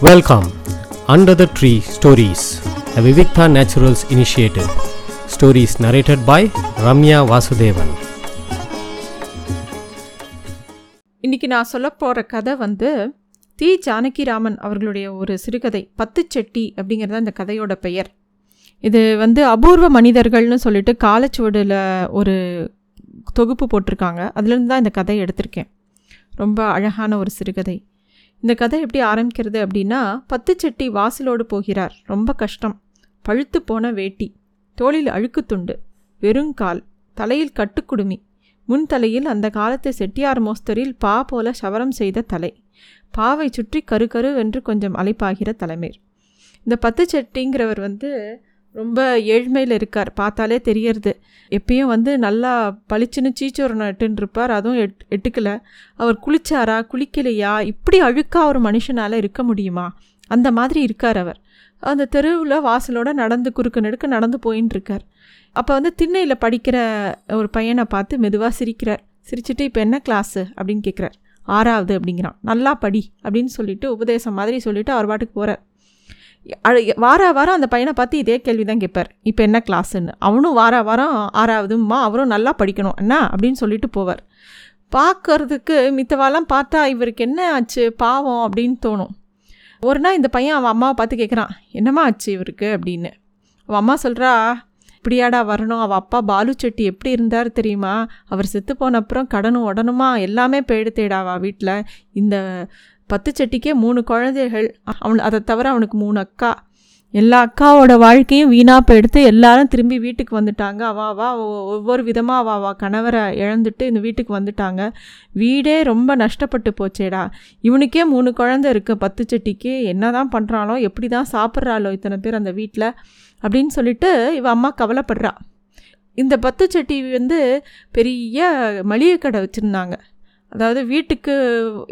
Welcome under the tree stories the Vivikta naturals initiative stories narrated by Ramya Vasudevan இன்னைக்கு நான் சொல்ல போகிற கதை வந்து தி. ஜானகிராமன் அவர்களுடைய ஒரு சிறுகதை பத்து செட்டி அப்படிங்கிறது அந்த கதையோட பெயர். இது வந்து அபூர்வ மனிதர்கள்னு சொல்லிட்டு காலச்சுவடில் ஒரு தொகுப்பு போட்டிருக்காங்க. அதுலேருந்து தான் இந்த கதையை எடுத்திருக்கேன். ரொம்ப அழகான ஒரு சிறுகதை. இந்த கதை எப்படி ஆரம்பிக்கிறது அப்படின்னா பத்து செட்டி வாசலோடு போகிறார். ரொம்ப கஷ்டம். பழுத்து போன வேட்டி தோளில் அழுக்கு துண்டு வெறுங்கால் தலையில் கட்டுக்குடுமி முன் தலையில் அந்த காலத்து செட்டியார் மோஸ்தரில் பா போல சவரம் செய்த தலை பாவை சுற்றி கரு கரு வென்று கொஞ்சம் அலைப்பாகிற தலைமைர் இந்த பத்து செட்டிங்கிறவர் வந்து ரொம்ப ஏழ்மையில் இருக்கார். பார்த்தாலே தெரியறது எப்பயும் வந்து நல்லா பளிச்சுன்னு சீச்சோரம் நட்டுன்னு இருப்பார் அதுவும் எட் எட்டுக்கலை. அவர் குளிச்சாரா? குளிக்கலையா? இப்படி அழுக்கா ஒரு மனுஷனால் இருக்க முடியுமா? அந்த மாதிரி இருக்கார் அவர். அந்த தெருவில் வாசலோட நடந்து குறுக்கு நெடுக்க நடந்து போயின்னு இருக்கார் அப்போ வந்து திண்ணையில் படிக்கிற ஒரு பையனை பார்த்து மெதுவாக சிரிக்கிறார். சிரிச்சிட்டு இப்போ என்ன கிளாஸு அப்படின்னு கேட்குறார் ஆறாவது அப்படிங்கிறான். நல்லா படி அப்படின்னு சொல்லிட்டு உபதேசம் மாதிரி சொல்லிவிட்டு அவர் பாட்டுக்கு போகிறார் வார வாரம் அந்த பையனை பார்த்து இதே கேள்வி தான் கேட்பார். இப்போ என்ன கிளாஸுன்னு அவனும் வார வாரம் ஆறாவதும்மா அவரும் நல்லா படிக்கணும். என்ன? அப்படின்னு சொல்லிட்டு போவார். பார்க்கறதுக்கு மித்தவாலாம் பார்த்தா இவருக்கு என்ன ஆச்சு? பாவம் அப்படின்னு தோணும். ஒரு நாள் இந்த பையன் அவன் அம்மாவை பார்த்து கேட்குறான் என்னம்மா ஆச்சு இவருக்கு? அப்படின்னு. அவன் அம்மா சொல்கிறா இப்படியாடா வரணும். அவள் அப்பா பாலு செட்டி எப்படி இருந்தார் தெரியுமா? அவர் செத்து போன அப்புறம் கடனும் உடனுமா? எல்லாமே போயிடுத்தேடாவா வீட்டில் இந்த பத்து செட்டிக்கே மூணு குழந்தைகள். அவன் அதை தவிர அவனுக்கு மூணு அக்கா. எல்லா அக்காவோட வாழ்க்கையும் வீணாக போயிடுத்து எல்லாரும் திரும்பி வீட்டுக்கு வந்துட்டாங்க. அவ அவா ஒவ்வொரு விதமாக அவ அவ கணவரை இழந்துட்டு இந்த வீட்டுக்கு வந்துட்டாங்க. வீடே ரொம்ப நஷ்டப்பட்டு போச்சேடா. இவனுக்கே மூணு குழந்தை இருக்குது பத்து செட்டிக்கு என்ன தான் பண்ணுறாளோ எப்படி தான் சாப்பிட்றாளோ இத்தனை பேர் அந்த வீட்டில் அப்படின்னு சொல்லிட்டு இவ அம்மா கவலைப்படுறா. இந்த பத்து செட்டி வந்து பெரிய மளிகை கடை வச்சுருந்தாங்க. அதாவது வீட்டுக்கு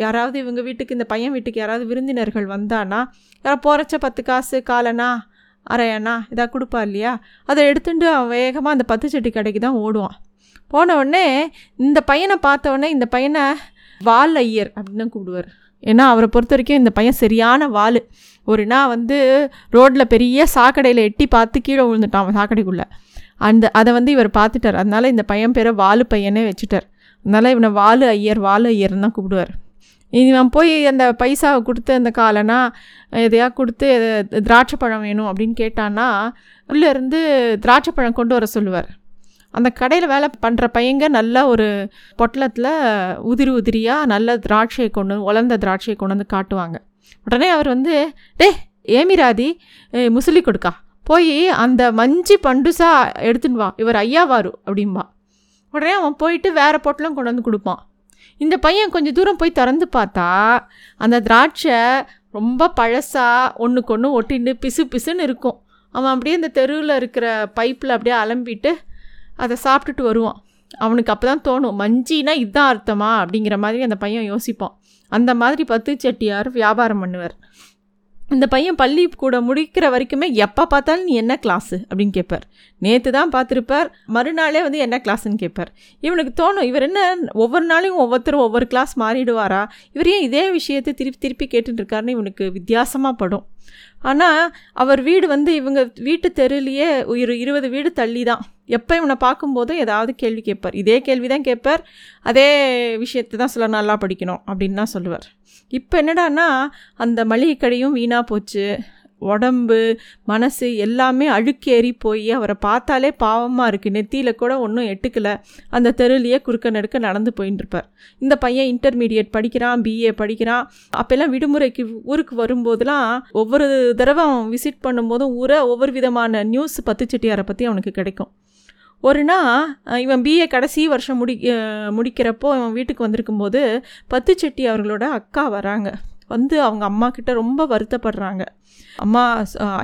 யாராவது இவங்க வீட்டுக்கு இந்த பையன் வீட்டுக்கு யாராவது விருந்தினர்கள் வந்தானா யாராவது போகிறச்ச பத்து காசு காலனா அரையண்ணா இதாக கொடுப்பா இல்லையா? அதை எடுத்துட்டு அவன் வேகமாக அந்த பத்து செட்டி கடைக்கு தான் ஓடுவான். போன உடனே இந்த பையனை பார்த்த உடனே இந்த பையனை வால் ஐயர் அப்படின்னு கூப்பிடுவார். ஏன்னா அவரை பொறுத்த வரைக்கும் இந்த பையன் சரியான வால். ஒரு நாள் வந்து ரோட்டில் பெரிய சாக்கடையில் எட்டி பார்த்து கீழே விழுந்துட்டான் அவன் சாக்கடைக்குள்ளே. அந்த அதை வந்து இவர் பார்த்துட்டார். அதனால் இந்த பையன் பேரை வாலு பையனே வச்சுட்டார். அதனால் இவனை வாலு ஐயர் வாலு ஐயர்னு தான் கூப்பிடுவார். இவன் போய் அந்த பைசாவை கொடுத்து அந்த காலனா எதையா கொடுத்து திராட்சை பழம் வேணும் அப்படின்னு கேட்டான்னா உள்ளேருந்து திராட்சை பழம் கொண்டு வர சொல்லுவார். அந்த கடையில் வேலை பண்ணுற பையங்க நல்ல ஒரு பொட்டலத்தில் உதிரி உதிரியாக நல்ல திராட்சையை கொண்டு உலர்ந்த திராட்சையை கொண்டு வந்து காட்டுவாங்க. உடனே அவர் வந்து டே ஏமிராதி முசலி கொடுக்கா. போய் அந்த மஞ்சி பண்டுசா எடுத்துன்னு வா. இவர் ஐயாவாரு அப்படின்பா உடனே அவன் போயிட்டு வேறு பொட்டலம் கொண்டு வந்து கொடுப்பான். இந்த பையன் கொஞ்சம் தூரம் போய் திறந்து பார்த்தா அந்த திராட்சை ரொம்ப பழசாக ஒன்றுக்கு ஒன்று ஒட்டின்னு பிசு பிசுன்னு இருக்கும். அவன் அப்படியே இந்த தெருவில் இருக்கிற பைப்பில் அப்படியே அலம்பிட்டு அதை சாப்பிட்டுட்டு வருவான். அவனுக்கு அப்போ தான் தோணும் மஞ்சினா இதுதான் அர்த்தமா அப்படிங்கிற மாதிரி அந்த பையன் யோசிப்பான். அந்த மாதிரி பத்து செட்டியார் வியாபாரம் பண்ணுவார். இந்த பையன் பள்ளி கூட முடிக்கிற வரைக்குமே எப்போ பார்த்தாலும் நீ என்ன கிளாஸு அப்படின்னு கேட்பார். நேற்று தான் பார்த்துருப்பார். மறுநாளே வந்து என்ன கிளாஸ்ன்னு கேட்பார். இவனுக்கு தோணும் இவர் என்ன ஒவ்வொரு நாளையும் ஒவ்வொருத்தரும் ஒவ்வொரு கிளாஸ் மாறிடுவாரா? இவர் ஏன் இதே விஷயத்தை திருப்பி திருப்பி கேட்டுருக்காருன்னு இவனுக்கு வித்தியாசமாக படும். ஆனால் அவர் வீடு வந்து இவங்க வீட்டு தெருலேயே ஒரு இருபது வீடு தள்ளி தான் எப்போ இவனை பார்க்கும்போதும் ஏதாவது கேள்வி கேட்பார். இதே கேள்வி தான் கேட்பார். அதே விஷயத்தை தான் சொல்ல நல்லா படிக்கணும் அப்படின்னு தான் சொல்லுவார். இப்போ என்னடான்னா அந்த மளிகை கடையும் வீணாக போச்சு. உடம்பு மனசு எல்லாமே அழுக்கேறி போய் அவரை பார்த்தாலே பாவமாக இருக்குது நெத்தியில் கூட ஒன்றும் எட்டுக்கலை. அந்த தெருலையே குறுக்க நடுக்க நடந்து போயின்ட்டுருப்பார். இந்த பையன் இன்டர்மீடியட் படிக்கிறான் பிஏ படிக்கிறான். அப்போல்லாம் விடுமுறைக்கு ஊருக்கு வரும்போதெல்லாம் ஒவ்வொரு தடவை அவன் விசிட் பண்ணும்போதும் ஊரை ஒவ்வொரு விதமான நியூஸ் பத்துச்செட்டியாரை பற்றி அவனுக்கு கிடைக்கும். ஒரு நாள் இவன் பிஏ கடைசி வருஷம் முடி முடிக்கிறப்போ இவன் வீட்டுக்கு வந்திருக்கும்போது பத்து செட்டி அவர்களோட அக்கா வராங்க. வந்து அவங்க அம்மா கிட்ட ரொம்ப வருத்தப்படுறாங்க. அம்மா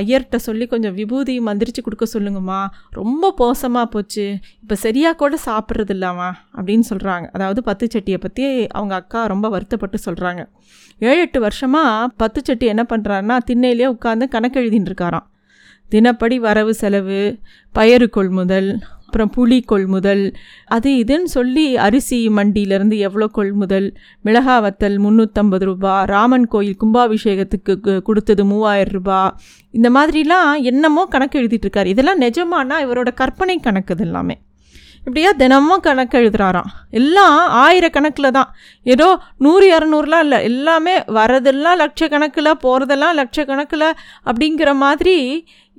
ஐயர்கிட்ட சொல்லி கொஞ்சம் விபூதி மந்திரிச்சு கொடுக்க சொல்லுங்கம்மா. ரொம்ப மோசமாக போச்சு. இப்போ சரியாக கூட சாப்பிட்றது இல்லாமா அப்படின்னு சொல்கிறாங்க அதாவது பத்து சட்டியை பற்றி அவங்க அக்கா ரொம்ப வருத்தப்பட்டு சொல்கிறாங்க ஏழு எட்டு வருஷமாக பத்து சட்டி என்ன பண்ணுறாருன்னா திண்ணையிலே உட்காந்து கணக்கு எழுதின்னு இருக்காராம். தினப்படி வரவு செலவு பயறு கொள்முதல் அப்புறம் புளி கொள்முதல். அது இதுன்னு சொல்லி அரிசி மண்டியிலேருந்து எவ்வளோ கொள்முதல்? மிளகா வத்தல் முந்நூற்றம்பது ரூபா. ராமன் கோயில் கும்பாபிஷேகத்துக்கு கொடுத்தது மூவாயிரம் ரூபா. இந்த மாதிரிலாம் என்னமோ கணக்கு எழுதிட்டுருக்காரு. இதெல்லாம் நிஜமானா இவரோட கற்பனை கணக்கு இது எல்லாமே. இப்படியா தினமும் கணக்கு எழுதுறாராம். எல்லாம் ஆயிரக்கணக்கில் தான். ஏதோ நூறு இரநூறுலாம் இல்லை. எல்லாமே வரதெல்லாம் லட்சக்கணக்கில் போகிறதெல்லாம் லட்சக்கணக்கில் அப்படிங்கிற மாதிரி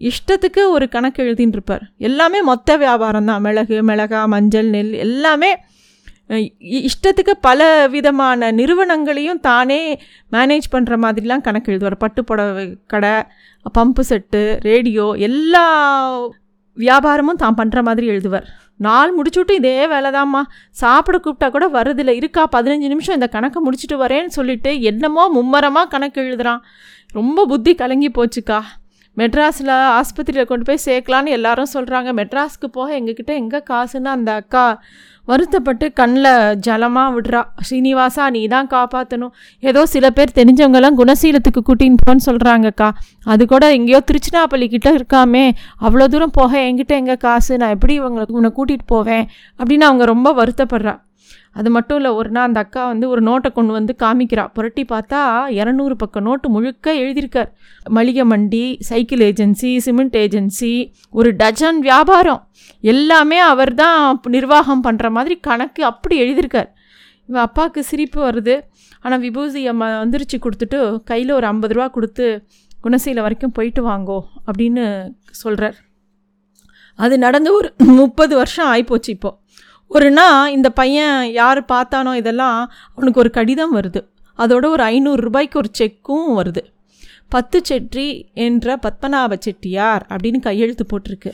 இஷ்டத்துக்கு ஒரு கணக்கு எழுதின்னு இருப்பார் எல்லாமே மொத்த வியாபாரம் தான் மிளகு மிளகா மஞ்சள் நெல் எல்லாமே இ- இஷ்டத்துக்கு பல விதமான நிறுவனங்களையும் தானே மேனேஜ் பண்ணுற மாதிரிலாம் கணக்கு எழுதுவார். பட்டு புடவை கடை பம்பு செட்டு ரேடியோ எல்லா வியாபாரமும் தான் பண்ணுற மாதிரி எழுதுவார். நாள் முடிச்சுட்டு இதே வேலைதாம்மா. சாப்பிட கூப்பிட்டா கூட வருதில்ல இருக்கா பதினஞ்சு நிமிஷம் இந்த கணக்கை முடிச்சுட்டு வரேன்னு சொல்லிட்டு என்னமோ மும்மரமாக கணக்கு எழுதுகிறான் ரொம்ப புத்தி கலங்கி போச்சுக்கா. மெட்ராஸில் ஆஸ்பத்திரியில் கொண்டு போய் சேர்க்கலான்னு எல்லாரும் சொல்கிறாங்க மெட்ராஸ்க்கு போக எங்ககிட்ட எங்கே காசுன்னு அந்த அக்கா வருத்தப்பட்டு கண்ணில் ஜலமாக விடுறா. ஸ்ரீனிவாசா நீ தான் காப்பாற்றணும் ஏதோ சில பேர் தெரிஞ்சவங்கெல்லாம் குணசீலத்துக்கு கூட்டின்னு போன்னு சொல்கிறாங்கக்கா அது கூட எங்கேயோ திருச்சினாப்பள்ளிக்கிட்ட இருக்காமே. அவ்வளோ தூரம் போக என்கிட்ட எங்கே காசு? நான் எப்படி இவங்களை உன்னை கூட்டிகிட்டு போவேன்? அப்படின்னு அவங்க ரொம்ப வருத்தப்படுறா. அது மட்டும் இல்லை ஒரு நாள் அந்த அக்கா வந்து ஒரு நோட்டை கொண்டு வந்து காமிக்கிறா. புரட்டி பார்த்தா இரநூறு பக்கம் நோட்டு முழுக்க எழுதியிருக்கார். மளிகை மண்டி சைக்கிள் ஏஜென்சி சிமெண்ட் ஏஜென்சி ஒரு டஜன் வியாபாரம். எல்லாமே அவர் தான் நிர்வாகம் பண்ணுற மாதிரி கணக்கு அப்படி எழுதியிருக்கார். இவன் அப்பாவுக்கு சிரிப்பு வருது. ஆனால் விபூதி அம்மா வந்துருச்சு கொடுத்துட்டு கையில் ஒரு ஐம்பது ரூபா கொடுத்து குணசீல வரைக்கும் போயிட்டு வாங்கோ அப்படின்னு சொல்கிறார் அது நடந்து ஒரு முப்பது வருஷம் ஆகிப்போச்சு இப்போது ஒரு நாள் இந்த பையன் யார் பார்த்தானோ இதெல்லாம் அவனுக்கு ஒரு கடிதம் வருது. அதோட ஒரு ஐநூறு ரூபாய்க்கு ஒரு செக்கும் வருது. பத்து செட்டி என்ற பத்மநாப செட்டியார் அப்படின்னு கையெழுத்து போட்டிருக்கு.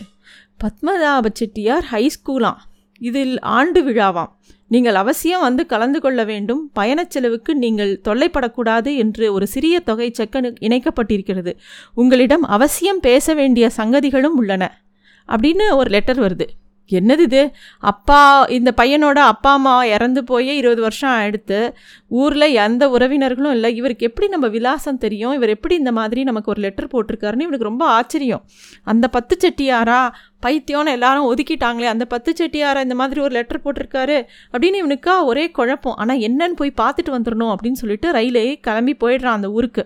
பத்மநாப செட்டியார் ஹை ஸ்கூலாம் இதில் ஆண்டு விழாவாம். நீங்கள் அவசியம் வந்து கலந்து கொள்ள வேண்டும். பயணச் செலவுக்கு நீங்கள் தொல்லைப்படக்கூடாது என்று ஒரு சிறிய தொகை செக்கனு இணைக்கப்பட்டிருக்கிறது. உங்களிடம் அவசியம் பேச வேண்டிய சங்கதிகளும் உள்ளன. அப்படின்னு ஒரு லெட்டர் வருது. என்னது இது? அப்பா இந்த பையனோட அப்பா அம்மா இறந்து போய் இருபது வருஷம் ஆயிடுத்து. ஊரில் எந்த உறவினர்களும் இல்லை. இவருக்கு எப்படி நம்ம விலாசம் தெரியும்? இவர் எப்படி இந்த மாதிரி நமக்கு ஒரு லெட்டர் போட்டிருக்காருன்னு இவனுக்கு ரொம்ப ஆச்சரியம். அந்த பத்து செட்டியாரா? பைத்தியம்னு எல்லாரும் ஒதுக்கிட்டாங்களே. அந்த பத்து செட்டியாரா இந்த மாதிரி ஒரு லெட்டர் போட்டிருக்காரு? அப்படின்னு இவனுக்கா ஒரே குழப்பம். ஆனால் என்னன்னு போய் பார்த்துட்டு வந்துடணும் அப்படின்னு சொல்லிட்டு ரயிலே கிளம்பி போயிடுறான் அந்த ஊருக்கு.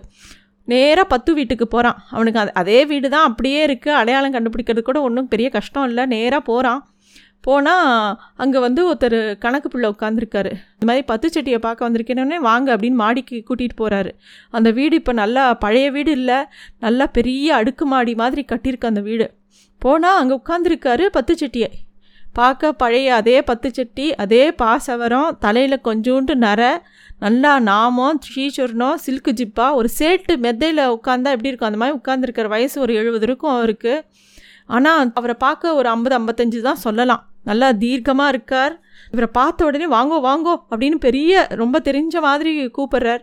நேராக பத்து வீட்டுக்கு போகிறான் அவனுக்கு அதே வீடு தான் அப்படியே இருக்குது அடையாளம் கண்டுபிடிக்கிறது கூட ஒன்றும் பெரிய கஷ்டம் இல்லை. நேராக போகிறான் போனால் அங்கே வந்து ஒருத்தர் கணக்கு பிள்ளை உட்காந்துருக்காரு இந்த மாதிரி பத்து செட்டியை பார்க்க வந்திருக்கேனே வாங்க அப்படின்னு மாடிக்கு கூட்டிகிட்டு போகிறாரு அந்த வீடு இப்போ நல்லா பழைய வீடு இல்லை நல்லா பெரிய அடுக்குமாடி மாதிரி கட்டியிருக்கு அந்த வீடு. போனால் அங்கே உட்காந்துருக்காரு பத்து செட்டியை. பார்க்க பழைய அதே பத்து செட்டி அதே பாசவரம் தலையில் கொஞ்சோண்டு நர நல்லா நாமம் ஷீச்சுர்ணம் சில்க்கு ஜிப்பா ஒரு சேட்டு மெத்தையில் உட்காந்தா எப்படி இருக்கும்? அந்த மாதிரி உட்காந்துருக்கிற வயசு ஒரு எழுபது இருக்கும் அவருக்கு. ஆனால் அவரை பார்க்க ஒரு ஐம்பது ஐம்பத்தஞ்சு தான் சொல்லலாம். நல்லா தீர்க்கமாக இருக்கார். இவரை பார்த்த உடனே வாங்கோ வாங்கோ அப்படின்னு பெரிய ரொம்ப தெரிஞ்ச மாதிரி கூப்பிட்றார்.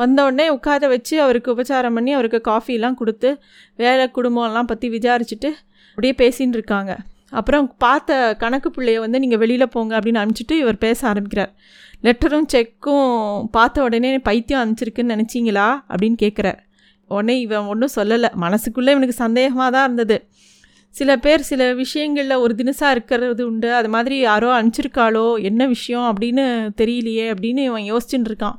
வந்த உடனே உட்கார வச்சு அவருக்கு உபச்சாரம் பண்ணி அவருக்கு காஃபிலாம் கொடுத்து வேலை குடும்பம்லாம் பற்றி விசாரிச்சுட்டு அப்படியே பேசின்னு இருக்காங்க. அப்புறம் பார்த்த கணக்கு பிள்ளைய வந்து நீங்கள் வெளியில் போங்க அப்படின்னு அனுப்பிச்சிட்டு இவர் பேச ஆரம்பிக்கிறார். லெட்டரும் செக்கும் பார்த்த உடனே பைத்தியம் அனுப்பிச்சிருக்குன்னு நினச்சிங்களா? அப்படின்னு கேட்குறார் உடனே இவன் ஒன்றும் சொல்லலை. மனசுக்குள்ளே இவனுக்கு சந்தேகமாக தான் இருந்தது. சில பேர் சில விஷயங்களில் ஒரு தினசாக இருக்கிறது உண்டு. அது மாதிரி யாரோ அனுப்பிச்சிருக்காளோ என்ன விஷயம் அப்படின்னு தெரியலையே அப்படின்னு இவன் யோசிச்சுட்டு இருக்கான்.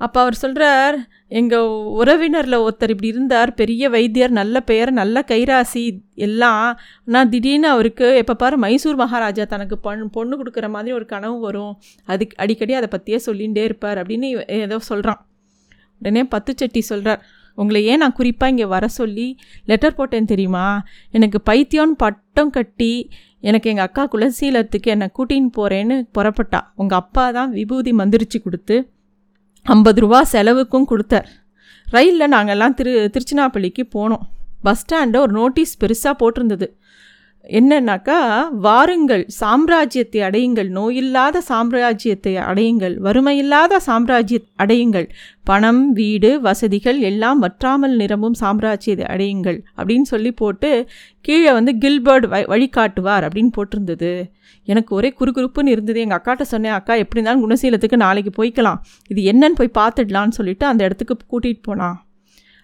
அப்போ அவர் சொல்கிறார் எங்கள் உறவினரில் ஒருத்தர் இப்படி இருந்தார். பெரிய வைத்தியர் நல்ல பெயர் நல்ல கைராசி எல்லாம். ஆனால் திடீர்னு அவருக்கு எப்போ பாரு மைசூர் மகாராஜா தனக்கு பொண்ணு பொண்ணு கொடுக்குற மாதிரி ஒரு கனவு வரும். அதுக்கு அடிக்கடி அதை பற்றியே சொல்லிகிட்டே இருப்பார் அப்படின்னு ஏதோ சொல்கிறான் உடனே பத்துச்செட்டி சொல்கிறார் உங்களை ஏன் நான் குறிப்பாக இங்கே வர சொல்லி லெட்டர் போட்டேன் தெரியுமா? எனக்கு பைத்தியம்னு பட்டம் கட்டி எனக்கு எங்கள் அக்கா குலசீலத்துக்கு என்னை கூட்டின்னு போகிறேன்னு புறப்பட்டா. உங்கள் அப்பா தான் விபூதி மந்திரிச்சு கொடுத்து ஐம்பது ரூபா செலவுக்கும் கொடுத்தார். ரயிலில் நாங்கள்லாம் திரு திருச்சினாப்பள்ளிக்கு போனோம். பஸ் ஸ்டாண்டில் ஒரு நோட்டீஸ் பெருசாக போட்டிருந்தது. என்னன்னாக்கா வாருங்கள் சாம்ராஜ்யத்தை அடையுங்கள் நோயில்லாத சாம்ராஜ்யத்தை அடையுங்கள் வறுமையில்லாத சாம்ராஜ்ய அடையுங்கள் பணம் வீடு வசதிகள் எல்லாம் வற்றாமல் நிரம்பும் சாம்ராஜ்யத்தை அடையுங்கள் அப்படின்னு சொல்லி போட்டு கீழே வந்து கில்பர்ட் வ வழிகாட்டுவார் அப்படின்னு போட்டிருந்தது. எனக்கு ஒரே குறுகுறுப்புன்னு இருந்தது. எங்கள் அக்காட்ட சொன்னேன் அக்கா எப்படி இருந்தாலும் குணசீலத்துக்கு நாளைக்கு போய்க்கலாம். இது என்னன்னு போய் பார்த்துடலான்னு சொல்லிட்டு அந்த இடத்துக்கு கூட்டிகிட்டு போனான்.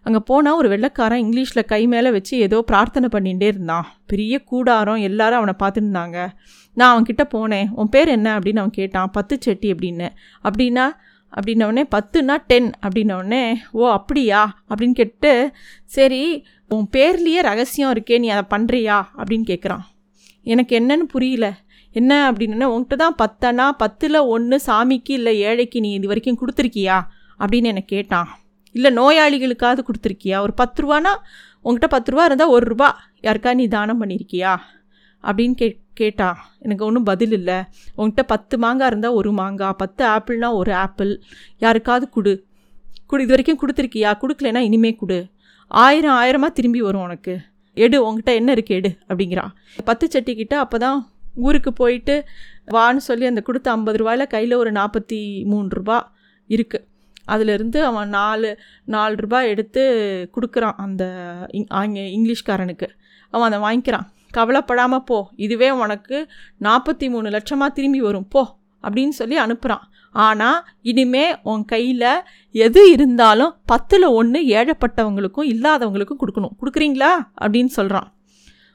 அங்கே போனால் ஒரு வெள்ளைக்காரன் இங்கிலீஷில் கை மேலே வச்சு ஏதோ பிரார்த்தனை பண்ணிகிட்டே இருந்தான். பெரிய கூடாரம் எல்லாரும் அவனை பார்த்துருந்தாங்க நான் அவன்கிட்ட போனேன். உன் பேர் என்ன? அப்படின்னு அவன் கேட்டான். பத்து செட்டி அப்படின்னு. அப்படின்னா அப்படின்னவுடனே பத்துனா டென் அப்படின்னவுடனே ஓ அப்படியா? அப்படின்னு கேட்டு சரி உன் பேர்லேயே ரகசியம் இருக்கே நீ அதை பண்ணுறியா அப்படின்னு கேட்குறான் எனக்கு என்னன்னு புரியல. என்ன அப்படின்னு உன்கிட்ட தான் பத்தனா பத்தில் ஒன்று சாமிக்கு இல்லை ஏழைக்கு நீ இது வரைக்கும் கொடுத்துருக்கியா? அப்படின்னு என்னை கேட்டான். இல்லை நோயாளிகளுக்காவது கொடுத்துருக்கியா? ஒரு பத்து ரூபானா? உங்ககிட்ட பத்து ரூபா இருந்தால் ஒரு ரூபா. யாருக்கா நீ தானம் பண்ணியிருக்கியா அப்படின்னு கே கேட்டா. எனக்கு ஒன்றும் பதில் இல்லை. உங்ககிட்ட பத்து மாங்காய் இருந்தால் ஒரு மாங்காய் பத்து ஆப்பிள்னால் ஒரு ஆப்பிள். யாருக்காவது கொடு. கொடு இது வரைக்கும் கொடுத்துருக்கியா? கொடுக்கலனா இனிமே கொடு. ஆயிரம் ஆயிரமாக திரும்பி வரும் உனக்கு. எடு உங்ககிட்ட என்ன இருக்குது எடு அப்படிங்கிறா. பத்து சட்டிக்கிட்ட அப்போ தான் ஊருக்கு போயிட்டு வான்னு சொல்லி அந்த கொடுத்த ஐம்பது ரூபாயில் கையில் ஒரு நாற்பத்தி மூணு ரூபா இருக்குது அதிலிருந்து அவன் நாலு நாலு ரூபாய் எடுத்து கொடுக்குறான் அந்த இங் ஆங்க இங்கிலீஷ்காரனுக்கு. அவன் அதை வாங்கிக்கிறான். கவலைப்படாமல் போ இதுவே உனக்கு நாற்பத்தி மூணு லட்சமாக திரும்பி வரும். போ அப்படின்னு சொல்லி அனுப்புகிறான் ஆனால் இனிமே உன் கையில் எது இருந்தாலும் பத்தில் ஒன்று ஏழைப்பட்டவங்களுக்கும் இல்லாதவங்களுக்கும் கொடுக்கணும். கொடுக்குறீங்களா? அப்படின்னு சொல்கிறான்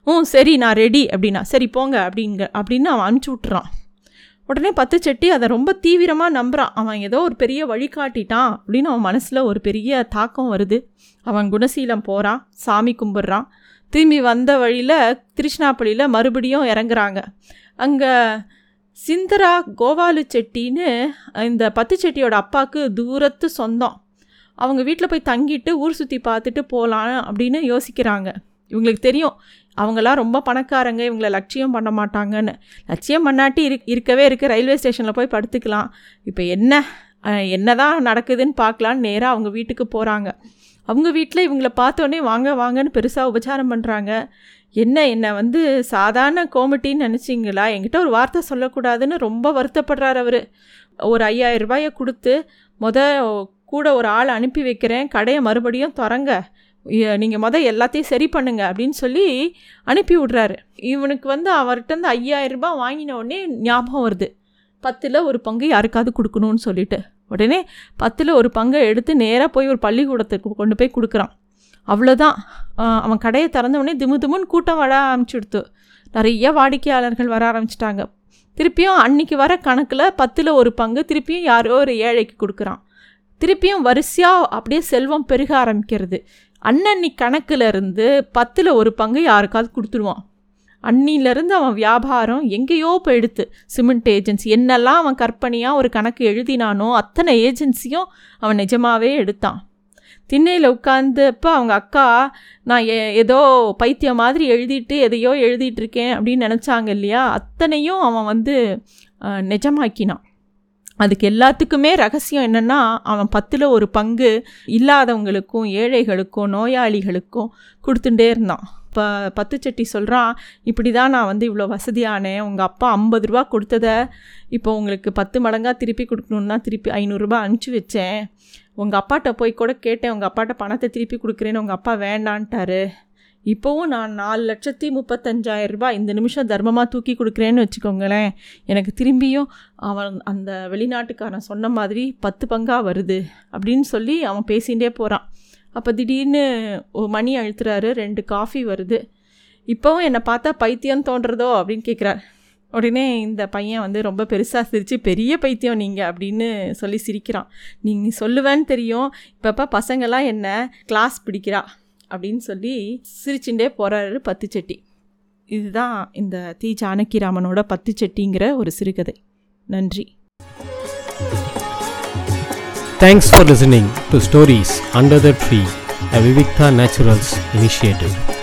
ம் சரி நான் ரெடி அப்படின்னா சரி போங்க அப்படிங்க அப்படின்னு அவன் அனுப்பிச்சி விட்றான் உடனே பத்து செட்டி அதை ரொம்ப தீவிரமாக நம்புகிறான் அவன் ஏதோ ஒரு பெரிய வழிகாட்டிட்டான் அப்படின்னு அவன் மனசில் ஒரு பெரிய தாக்கம் வருது. அவன் குணசீலம் போகிறான் சாமி கும்பிட்றான். திரும்பி வந்த வழியில் திருஷ்ணாப்பள்ளியில் மறுபடியும் இறங்குறாங்க. அங்கே சிந்தரா கோவாலு செட்டின்னு இந்த பத்து செட்டியோட அப்பாவுக்கு தூரத்து சொந்தம். அவங்க வீட்டில் போய் தங்கிட்டு ஊர் சுற்றி பார்த்துட்டு போகலாம் அப்படின்னு யோசிக்கிறாங்க. இவங்களுக்கு தெரியும் அவங்களாம் ரொம்ப பணக்காரங்க இவங்களை லட்சியம் பண்ண மாட்டாங்கன்னு. லட்சியம் பண்ணாட்டி இரு இருக்கவே இருக்குது ரயில்வே ஸ்டேஷனில் போய் படுத்துக்கலாம். இப்போ என்ன என்ன தான் நடக்குதுன்னு பார்க்கலான்னு நேராக அவங்க வீட்டுக்கு போகிறாங்க அவங்க வீட்டில் இவங்களை பார்த்தோன்னே வாங்க வாங்கன்னு பெருசாக உபச்சாரம் பண்ணுறாங்க என்ன என்னை வந்து சாதாரண கோமிட்டின்னு நினச்சிங்களா? என்கிட்ட ஒரு வார்த்தை சொல்லக்கூடாதுன்னு ரொம்ப வருத்தப்படுறார் அவர். ஒரு ஐயாயிரம் ரூபாயை கொடுத்து மொதல் கூட ஒரு ஆள் அனுப்பி வைக்கிறேன். கடையை மறுபடியும் திறங்க. நீங்கள் மொதல் எல்லாத்தையும் சரி பண்ணுங்க அப்படின்னு சொல்லி அனுப்பி விட்றாரு. இவனுக்கு வந்து அவர்கிட்ட இருந்து ஐயாயிரம் ரூபாய் வாங்கின உடனே ஞாபகம் வருது. பத்தில் ஒரு பங்கு யாருக்காவது கொடுக்கணும்னு சொல்லிட்டு. உடனே பத்தில் ஒரு பங்கை எடுத்து நேராக போய் ஒரு பள்ளிக்கூடத்துக்கு கொண்டு போய் கொடுக்குறான். அவ்வளோதான் அவன் கடையை திறந்த உடனே திமு திமுன்னு கூட்டம் வர ஆரம்பிச்சுடுத்து. நிறைய வாடிக்கையாளர்கள் வர ஆரம்பிச்சிட்டாங்க. திருப்பியும் அன்னைக்கு வர கணக்கில் பத்தில் ஒரு பங்கு திருப்பியும் யாரோ ஒரு ஏழைக்கு கொடுக்குறான். திருப்பியும் வரிசையாக அப்படியே செல்வம் பெருக ஆரம்பிக்கிறது. அன்னன்னி கணக்கில் இருந்து பத்தில் ஒரு பங்கு யாருக்காவது கொடுத்துருவான். அன்னிலேருந்து அவன் வியாபாரம் எங்கேயோ போயிடுத்து. சிமெண்ட் ஏஜென்சி என்னெல்லாம் அவன் கற்பனையாக ஒரு கணக்கு எழுதினானோ அத்தனை ஏஜென்சியும் அவன் நிஜமாகவே எடுத்தான். திண்ணையில் உட்காந்தப்போ அவங்க அக்கா நான் ஏ ஏதோ பைத்தியம் மாதிரி எழுதிட்டு எதையோ எழுதிட்டு இருக்கேன் அப்படின்னு நினச்சாங்க இல்லையா? அத்தனையும் அவன் வந்து நிஜமாக்கினான். அதுக்கு எல்லாத்துக்குமே ரகசியம் என்னென்னா அவன் பத்தில் ஒரு பங்கு இல்லாதவங்களுக்கும் ஏழைகளுக்கும் நோயாளிகளுக்கும் கொடுத்துட்டே இருந்தான். இப்போ பத்து சட்டி சொல்கிறான் இப்படி தான் நான் வந்து இவ்வளோ வசதியானேன் உங்கள் அப்பா ஐம்பது ரூபா கொடுத்தத இப்போ உங்களுக்கு பத்து மடங்காக திருப்பி கொடுக்கணுன்னா திருப்பி ஐநூறுரூபா அனுப்பிச்சி வச்சேன். உங்கள் அப்பாட்ட போய் கூட கேட்டேன் உங்கள் அப்பாட்ட பணத்தை திருப்பி கொடுக்குறேன்னு உங்கள் அப்பா வேண்டான்ட்டாரு. இப்போவும் நான் நாலு லட்சத்தி முப்பத்தஞ்சாயிரம் ரூபாய் இந்த நிமிஷம் தர்மமாக தூக்கி கொடுக்குறேன்னு வச்சுக்கோங்களேன். எனக்கு திரும்பியும் அவன் அந்த வெளிநாட்டுக்காரன் சொன்ன மாதிரி பத்து பங்காக வருது அப்படின்னு சொல்லி அவன் பேசிகிட்டே போகிறான் அப்போ திடீர்னு மணி அழுத்துறாரு ரெண்டு காஃபி வருது. இப்போவும் என்னை பார்த்தா பைத்தியம் தோன்றதோ அப்படின்னு கேட்குறார் உடனே இந்த பையன் வந்து ரொம்ப பெருசாக சிரித்து பெரிய பைத்தியம் நீங்கள் அப்படின்னு சொல்லி சிரிக்கிறான். நீங்கள் சொல்லுவேன்னு தெரியும். இப்பப்போ பசங்கள்லாம் என்ன கிளாஸ் பிடிக்கிறா. அப்படின்னு சொல்லி சிரிச்சுட்டே போகிறாரு பத்து செட்டி இதுதான் இந்த தி ஜானகிராமனோட பத்து செட்டிங்கிற ஒரு சிறுகதை. நன்றி. Thanks for listening to stories under the tree a Vivikta naturals initiative